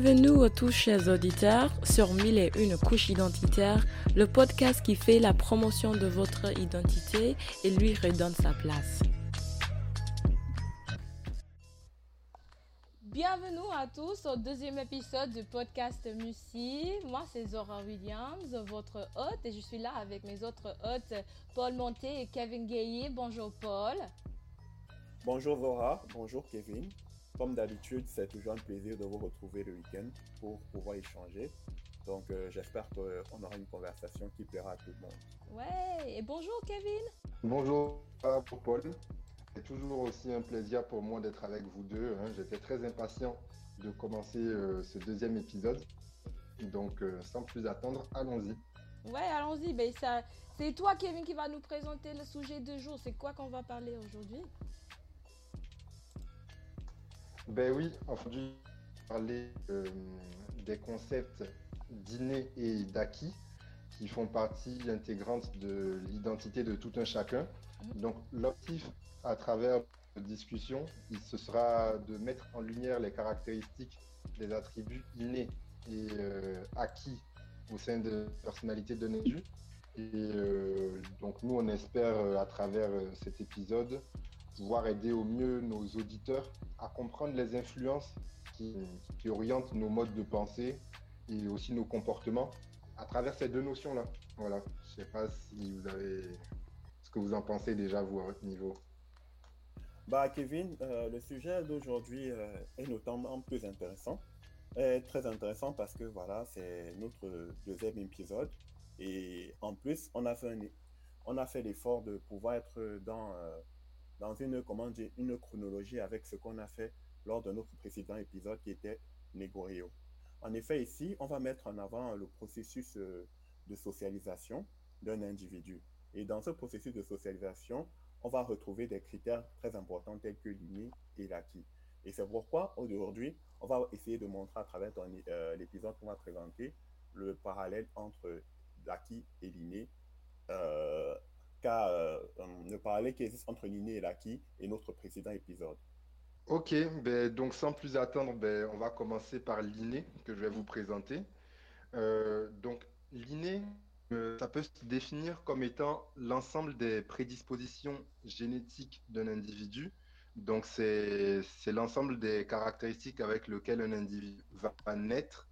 Bienvenue à tous chers auditeurs sur Mille et une couches identitaires, le podcast qui fait la promotion de votre identité et lui redonne sa place. Bienvenue à tous au deuxième épisode du podcast Musi. Moi, c'est Zora Williams, votre hôte, et je suis là avec mes autres hôtes, Paul Monté et Kevin Gaillet. Bonjour Paul. Bonjour Zora, bonjour Kevin. Comme d'habitude, c'est toujours un plaisir de vous retrouver le week-end pour pouvoir échanger. Donc, euh, j'espère qu'on aura une conversation qui plaira à tout le monde. Ouais, et bonjour Kevin. Bonjour pour Paul. C'est toujours aussi un plaisir pour moi d'être avec vous deux. Hein. J'étais très impatient de commencer euh, ce deuxième épisode. Donc, euh, sans plus attendre, allons-y. Ouais, allons-y. Ben, c'est toi, Kevin, qui va nous présenter le sujet du jour. C'est quoi qu'on va parler aujourd'hui? Ben oui, aujourd'hui, parler euh, des concepts d'inné et d'acquis qui font partie intégrante de l'identité de tout un chacun. Mhm. Donc l'objectif à travers la discussion, il, ce sera de mettre en lumière les caractéristiques des attributs innés et euh, acquis au sein de la personnalité de l'individu. Et euh, donc nous, on espère à travers cet épisode pouvoir aider au mieux nos auditeurs à comprendre les influences qui, orientent nos modes de pensée et aussi nos comportements à travers ces deux notions-là. Voilà. Je ne sais pas si vous avez ce que vous en pensez déjà, vous, à votre niveau. Bah, Kevin, euh, le sujet d'aujourd'hui euh, est notamment plus intéressant. Est très intéressant parce que voilà, c'est notre deuxième épisode. Et en plus, on a fait, on a fait l'effort de pouvoir être dans euh, dans une, chronologie avec ce qu'on a fait lors de notre précédent épisode qui était Negorio. En effet, ici, on va mettre en avant le processus euh, de socialisation d'un individu. Et dans ce processus de socialisation, on va retrouver des critères très importants tels que l'inné et l'acquis. Et c'est pourquoi aujourd'hui, on va essayer de montrer à travers euh, l'épisode qu'on va présenter le parallèle entre l'acquis et l'inné euh, qu'à euh, ne parler qui existe entre l'inné et l'acquis et notre précédent épisode. Ok, ben, donc sans plus attendre, ben, on va commencer par l'inné que je vais vous présenter. Euh, donc l'inné, euh, ça peut se définir comme étant l'ensemble des prédispositions génétiques d'un individu. Donc c'est l'ensemble des caractéristiques avec lesquelles un individu va naître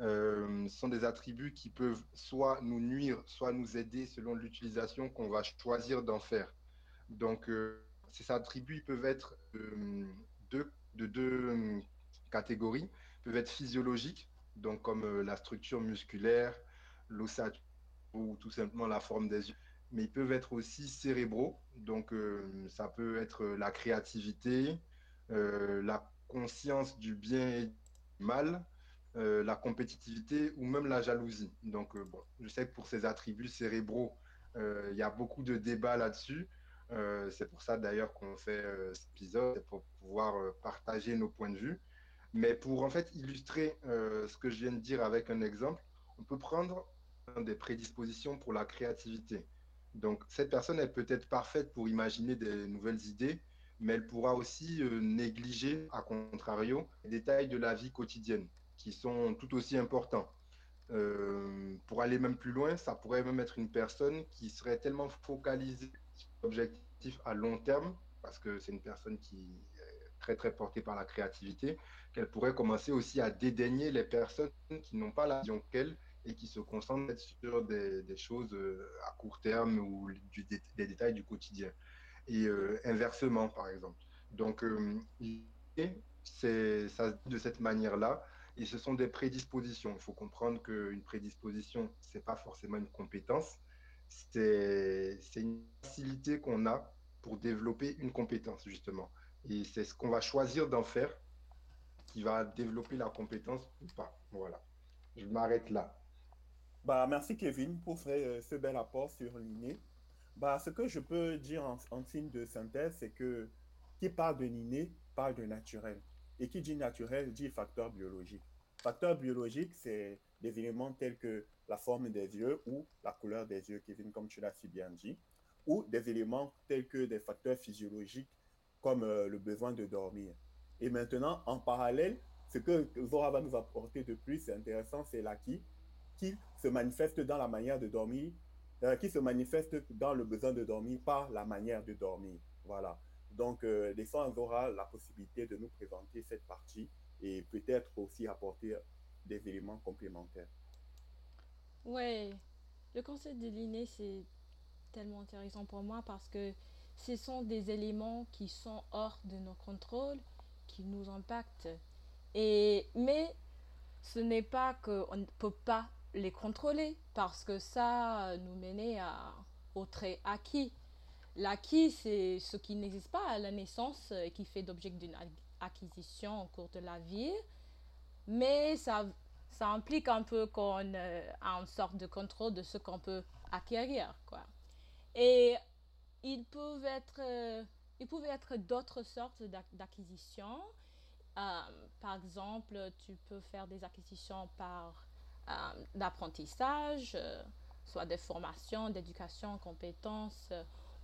euh, sont des attributs qui peuvent soit nous nuire, soit nous aider selon l'utilisation qu'on va choisir d'en faire. Donc, euh, ces attributs peuvent être euh, de deux catégories, ils peuvent être physiologiques, donc comme la structure musculaire, l'ossature ou tout simplement la forme des yeux, mais ils peuvent être aussi cérébraux, donc ça peut être la créativité, la conscience du bien et du mal, euh, la compétitivité ou même la jalousie. Donc, euh, bon, je sais que pour ces attributs cérébraux, euh, il y a beaucoup de débats là-dessus. c'est pour ça d'ailleurs qu'on fait cet épisode, pour pouvoir partager nos points de vue. Mais pour en fait illustrer ce que je viens de dire avec un exemple, on peut prendre des prédispositions pour la créativité. Donc, cette personne, elle peut être parfaite pour imaginer des nouvelles idées, mais elle pourra aussi négliger, à contrario, les détails de la vie quotidienne qui sont tout aussi importants. Euh, pour aller même plus loin, ça pourrait même être une personne qui serait tellement focalisée sur l'objectif à long terme, parce que c'est une personne qui est très très portée par la créativité, qu'elle pourrait commencer aussi à dédaigner les personnes qui n'ont pas la vision qu'elle et qui se concentrent sur des, choses euh, à court terme ou des détails du quotidien. Et euh, inversement, par exemple. Donc, c'est ça de cette manière-là et ce sont des prédispositions. Il faut comprendre qu'une prédisposition, ce n'est pas forcément une compétence. C'est une facilité qu'on a pour développer une compétence, justement. Et c'est ce qu'on va choisir d'en faire qui va développer la compétence ou pas. Voilà. Je m'arrête là. Bah, merci Kevin pour ce, ce bel apport sur l'inné. Bah, ce que je peux dire en, en signe de synthèse, c'est que qui parle de l'inné parle de naturel. Et qui dit naturel dit facteur biologique. Facteur biologique, c'est des éléments tels que la forme des yeux ou la couleur des yeux, Kevin, comme tu l'as si bien dit, ou des éléments tels que des facteurs physiologiques comme euh, le besoin de dormir. Et maintenant, en parallèle, ce que Zora va nous apporter de plus, c'est intéressant, c'est l'acquis qui se manifeste dans la manière de dormir, euh, qui se manifeste dans le besoin de dormir par la manière de dormir. Voilà. Donc, euh, laissons à Zora la possibilité de nous présenter cette partie et peut-être aussi apporter des éléments complémentaires. Ouais, le concept de l'inné, c'est tellement intéressant pour moi parce que ce sont des éléments qui sont hors de nos contrôles, qui nous impactent. Et, mais ce n'est pas qu'on ne peut pas les contrôler parce que ça nous menait à, au trait acquis. L'acquis, c'est ce qui n'existe pas à la naissance et qui fait d'objet d'une acquisition au cours de la vie. Mais ça, ça implique un peu qu'on euh, a une sorte de contrôle de ce qu'on peut acquérir. Quoi. Et ils peuvent être, euh, pouvaient être d'autres sortes d'acquisitions. Euh, par exemple, tu peux faire des acquisitions par euh, d'apprentissage, soit des formations, d'éducation, compétences,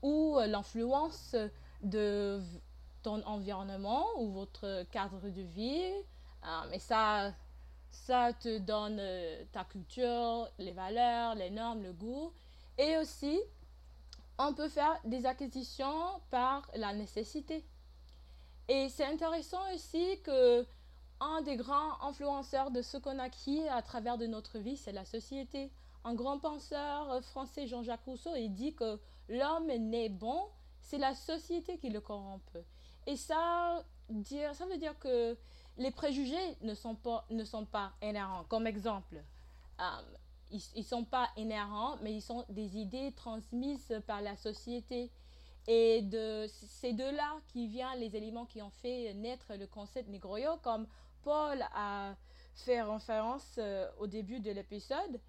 ou l'influence de ton environnement ou votre cadre de vie. mais ça, ça te donne ta culture, les valeurs, les normes, le goût. Et aussi, on peut faire des acquisitions par la nécessité. Et c'est intéressant aussi que un des grands influenceurs de ce qu'on acquis à travers de notre vie, c'est la société. Un grand penseur français, Jean-Jacques Rousseau, il dit que l'homme n'est bon, c'est la société qui le corrompt. Et ça, dire, ça veut dire que les préjugés ne sont pas, ne sont pas inhérents. Comme exemple, euh, ils ne sont pas inhérents, mais ils sont des idées transmises par la société. Et de, c'est de là qui viennent les éléments qui ont fait naître le concept Negroyo, comme Paul a fait référence euh, au début de l'épisode.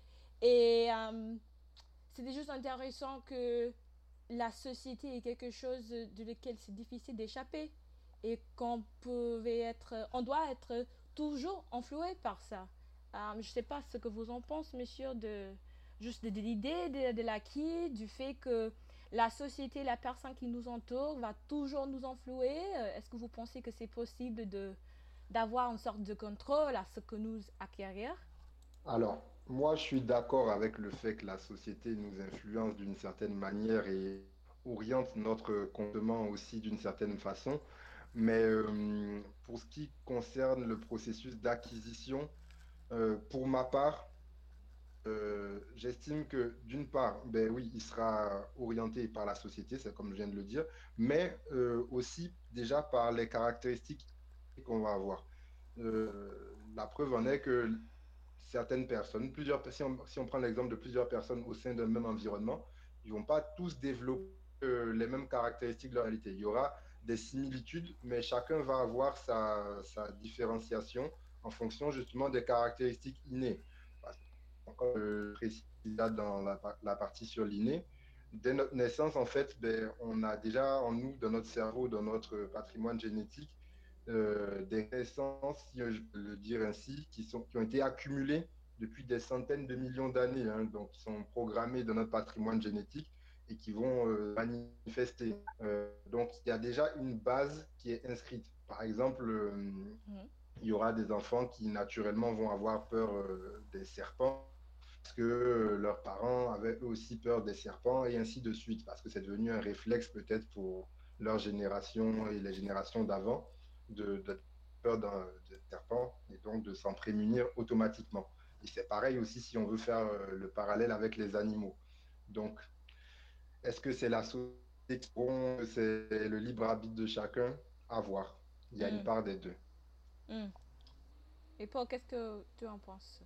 Et euh, c'était juste intéressant que la société est quelque chose de lequel c'est difficile d'échapper et qu'on être, on doit être toujours influé par ça. Euh, je ne sais pas ce que vous en pensez, monsieur, de juste de, l'idée de, l'acquis, du fait que la société, la personne qui nous entoure va toujours nous influer. Euh, est-ce que vous pensez que c'est possible de d'avoir une sorte de contrôle à ce que nous acquérir Alors, moi, je suis d'accord avec le fait que la société nous influence d'une certaine manière et oriente notre comportement aussi d'une certaine façon. Mais euh, pour ce qui concerne le processus d'acquisition, euh, pour ma part, euh, j'estime que d'une part, ben oui, il sera orienté par la société, c'est comme je viens de le dire, mais aussi déjà par les caractéristiques qu'on va avoir. la preuve en est que certaines personnes, plusieurs, si on, si on prend l'exemple de plusieurs personnes au sein d'un même environnement, ils vont pas tous développer les mêmes caractéristiques de la réalité. Il y aura des similitudes, mais chacun va avoir sa, différenciation en fonction justement des caractéristiques innées. Comme je précise dans la, partie sur l'inné, dès notre naissance, en fait, ben, on a déjà en nous, dans notre cerveau, dans notre patrimoine génétique, euh, des naissances, si je peux le dire ainsi, qui, sont, qui ont été accumulées depuis des centaines de millions d'années, hein, donc qui sont programmées dans notre patrimoine génétique et qui vont euh, manifester. Euh, donc il y a déjà une base qui est inscrite. Par exemple, mmh il y aura des enfants qui naturellement vont avoir peur euh, des serpents parce que euh, leurs parents avaient eux aussi peur des serpents et ainsi de suite, parce que c'est devenu un réflexe peut-être pour leur génération et les générations d'avant de, de, peur d'un serpent et donc de s'en prémunir automatiquement. Et c'est pareil aussi si on veut faire euh, le parallèle avec les animaux. Donc, est-ce que c'est la société qui c'est le libre arbitre de chacun? À voir. Il y a une mm. part des deux. Hmm. Et Paul, qu'est-ce que tu en penses?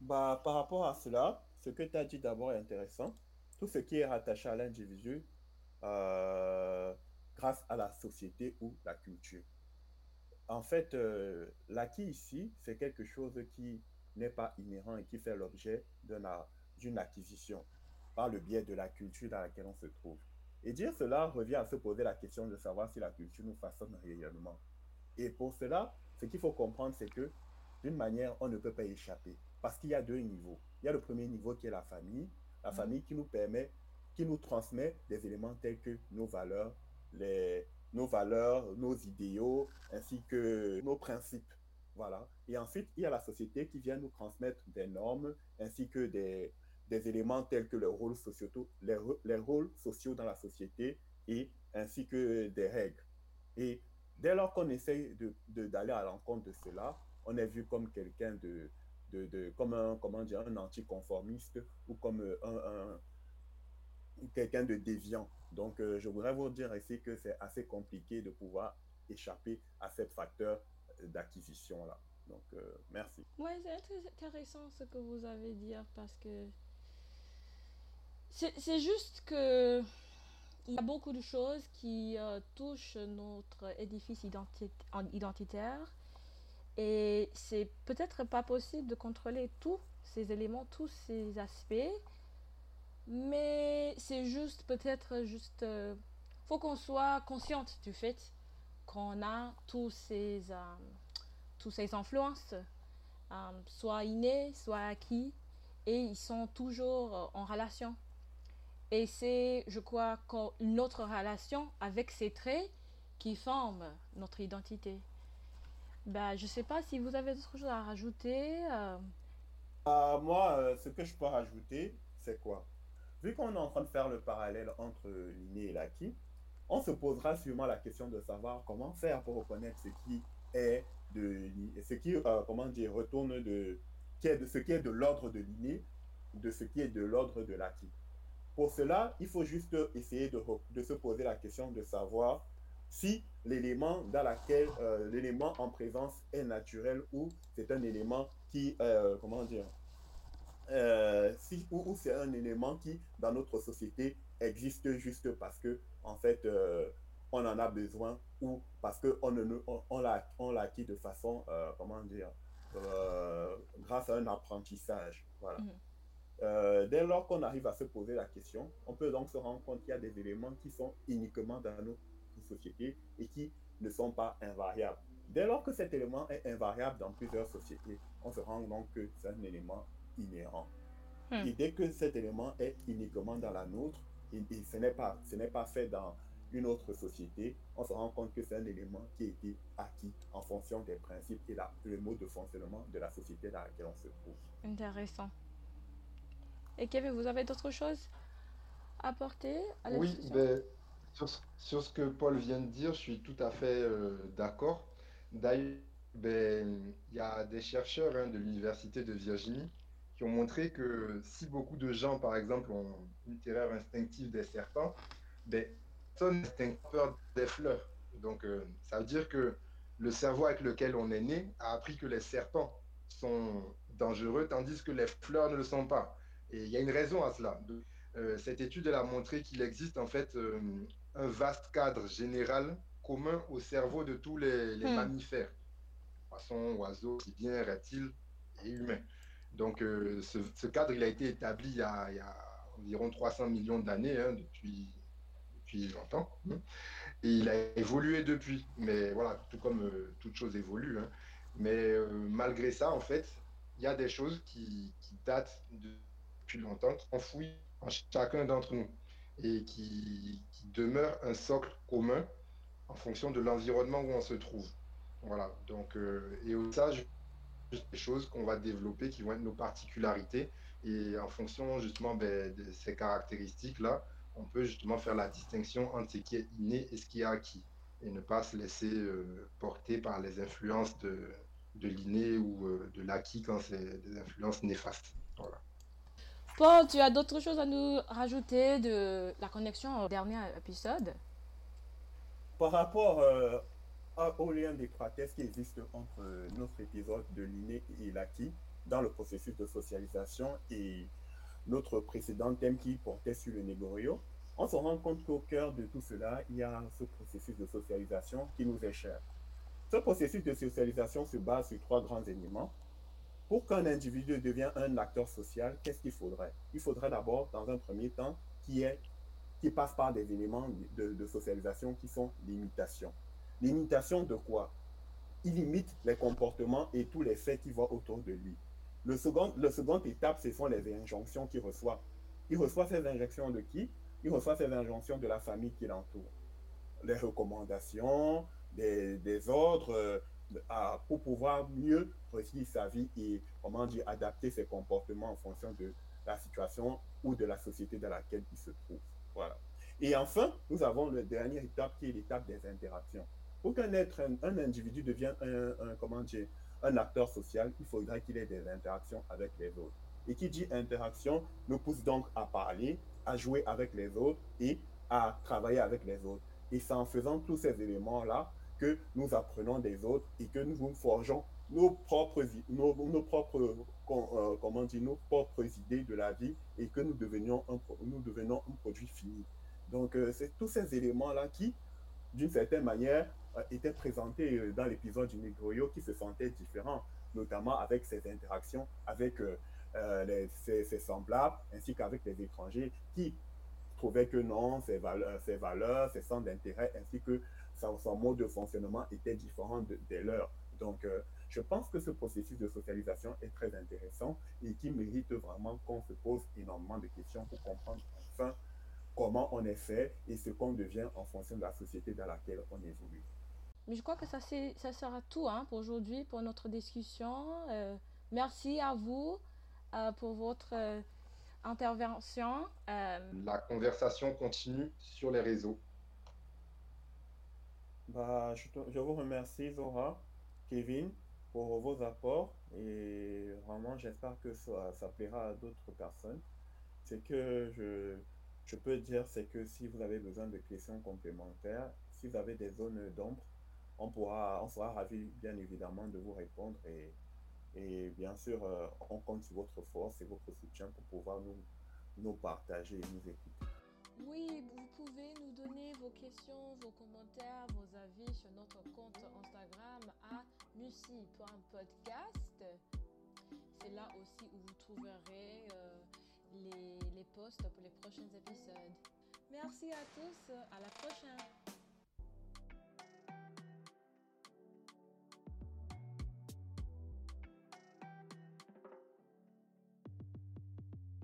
Bah, Par rapport à cela, ce que tu as dit d'abord est intéressant. Tout ce qui est rattaché à l'individu euh, grâce à la société ou la culture. En fait, euh, l'acquis ici, c'est quelque chose qui n'est pas inhérent et qui fait l'objet d'une acquisition par le biais de la culture dans laquelle on se trouve. Et dire cela revient à se poser la question de savoir si la culture nous façonne réellement. Et pour cela, ce qu'il faut comprendre, c'est que d'une manière, on ne peut pas échapper. Parce qu'il y a deux niveaux. Il y a le premier niveau qui est la famille. La mm. famille qui nous permet, qui nous transmet des éléments tels que nos valeurs, nos valeurs, nos idéaux, ainsi que nos principes. Voilà. Et ensuite, il y a la société qui vient nous transmettre des normes, ainsi que des, éléments tels que les rôles, sociaux, les, les rôles sociaux dans la société, et ainsi que des règles. Et dès lors qu'on essaye d'aller de, d'aller à l'encontre de cela, on est vu comme quelqu'un de, de, de, comme un, comment dire, un anticonformiste ou comme un quelqu'un de déviant. Donc, euh, je voudrais vous dire ici que c'est assez compliqué de pouvoir échapper à ce facteur d'acquisition-là. Donc, euh, merci. Oui, c'est intéressant ce que vous avez dit parce que c'est juste que il y a beaucoup de choses qui euh, touchent notre édifice identi identitaire et c'est peut-être pas possible de contrôler tous ces éléments, tous ces aspects, mais c'est juste peut-être juste euh, faut qu'on soit consciente du fait qu'on a tous ces euh, tous ces influences euh, soit innées soit acquis et ils sont toujours euh, en relation. Et c'est je crois notre relation avec ces traits qui forment notre identité. Ben, je sais pas si vous avez d'autres choses à rajouter moi ce que je peux rajouter c'est quoi? Vu qu'on est en train de faire le parallèle entre l'inné et l'acquis, on se posera sûrement la question de savoir comment faire pour reconnaître ce qui est de ce qui euh, comment dire retourne de ce qui est de l'ordre de l'inné de ce qui est de l'ordre de l'acquis. Pour cela, il faut juste essayer de, de, se poser la question de savoir si l'élément dans laquelle euh, l'élément en présence est naturel ou c'est un élément qui euh, comment dire euh, si, ou, ou c'est un élément qui, dans notre société, existe juste parce que, en fait, euh, on en a besoin ou parce qu'on on, on l'a on acquis de façon, euh, comment dire, grâce à un apprentissage. Voilà. Mm. dès lors qu'on arrive à se poser la question, on peut donc se rendre compte qu'il y a des éléments qui sont uniquement dans notre société et qui ne sont pas invariables. Dès lors que cet élément est invariable dans plusieurs sociétés, on se rend donc que c'est un élément inhérent. Hmm. Et dès que cet élément est uniquement dans la nôtre, et, et ce n'est pas, ce n'est pas fait dans une autre société, on se rend compte que c'est un élément qui a été acquis en fonction des principes et la, le mode de fonctionnement de la société dans laquelle on se trouve. Intéressant. Et Kevin, vous avez d'autres choses à apporter à la Oui, ben, sur, sur, ce que Paul vient de dire, je suis tout à fait euh, d'accord. D'ailleurs, ben, il y a des chercheurs hein, de l'Université de Virginie qui ont montré que si beaucoup de gens, par exemple, ont une terreur instinctive des serpents, ben, personne n'a peur des fleurs. Donc, euh, ça veut dire que le cerveau avec lequel on est né a appris que les serpents sont dangereux, tandis que les fleurs ne le sont pas. Et il y a une raison à cela. Euh, cette étude elle a montré qu'il existe en fait euh, un vaste cadre général commun au cerveau de tous les, les hmm. mammifères, poissons, oiseaux, bien reptiles et humains. Donc, euh, ce, cadre, il a été établi il y a, environ 300 millions d'années, hein, depuis, depuis longtemps. Hein. Et il a évolué depuis. Mais voilà, tout comme euh, toute chose évolue. Hein. Mais euh, malgré ça, en fait, il y a des choses qui, qui datent de, depuis longtemps, qui enfouies en chacun d'entre nous et qui, qui demeurent un socle commun en fonction de l'environnement où on se trouve. Voilà. Donc, euh, et ça, je des choses qu'on va développer qui vont être nos particularités. Et en fonction justement ben, de ces caractéristiques-là, on peut justement faire la distinction entre ce qui est inné et ce qui est acquis. Et ne pas se laisser euh, porter par les influences de, de l'inné ou euh, de l'acquis quand c'est des influences néfastes. Voilà. Paul, tu as d'autres choses à nous rajouter de la connexion au dernier épisode? Par rapport euh, au lien d'étroitesse qui existe entre notre épisode de l'inné et l'acquis dans le processus de socialisation et notre précédent thème qui portait sur le négorio, on se rend compte qu'au cœur de tout cela, il y a ce processus de socialisation qui nous est cher. Ce processus de socialisation se base sur trois grands éléments. Pour qu'un individu devienne un acteur social, qu'est-ce qu'il faudrait? Il faudrait d'abord, dans un premier temps, qui, est, qui passe par des éléments de, de socialisation qui sont l'imitation. L'imitation de quoi? Il imite les comportements et tous les faits qu'il voit autour de lui. Le second, le second étape, ce sont les injonctions qu'il reçoit. Il reçoit ces injonctions de qui? Il reçoit ces injonctions de la famille qui l'entoure. les recommandations, des, ordres pour pouvoir mieux réussir sa vie et, comment dire, adapter ses comportements en fonction de la situation ou de la société dans laquelle il se trouve. Voilà. Et enfin, nous avons la dernière étape qui est l'étape des interactions. Pour qu'un être, un, individu devienne un, comment dire, un acteur social, il faudra qu'il ait des interactions avec les autres. Et qui dit interaction nous pousse donc à parler, à jouer avec les autres et à travailler avec les autres. Et c'est en faisant tous ces éléments-là que nous apprenons des autres et que nous forgeons nos propres, nos, nos propres, euh, comment nos propres idées de la vie et que nous devenons un produit fini. Donc, euh, c'est tous ces éléments-là qui, d'une certaine manière, euh, étaient présentés dans l'épisode du Negroyo qui se sentaient différents, notamment avec ces interactions avec les, ses, semblables ainsi qu'avec les étrangers qui trouvaient que non, ses valeurs, ses, valeurs, ses centres d'intérêt ainsi que son, mode de fonctionnement était différent de, des leurs. Donc, euh, je pense que ce processus de socialisation est très intéressant et qui mérite vraiment qu'on se pose énormément de questions pour comprendre enfin comment on est fait et ce qu'on devient en fonction de la société dans laquelle on évolue. Mais je crois que ça, ça sera tout hein, pour aujourd'hui, pour notre discussion. Euh, merci à vous euh, pour votre intervention. La conversation continue sur les réseaux. Bah, je, je, vous remercie, Zora, Kevin, pour vos apports et vraiment, j'espère que ça, ça, plaira à d'autres personnes. Ce que je, je peux dire, c'est que si vous avez besoin de questions complémentaires, si vous avez des zones d'ombre, on, pourra, on sera ravi, bien évidemment, de vous répondre et, et bien sûr, euh, on compte sur votre force et votre soutien pour pouvoir nous, nous partager et nous écouter. Oui, vous pouvez nous donner vos questions, vos commentaires, vos avis sur notre compte Instagram à musi.podcast. C'est là aussi où vous trouverez euh, les, les posts pour les prochains épisodes. Merci à tous, à la prochaine.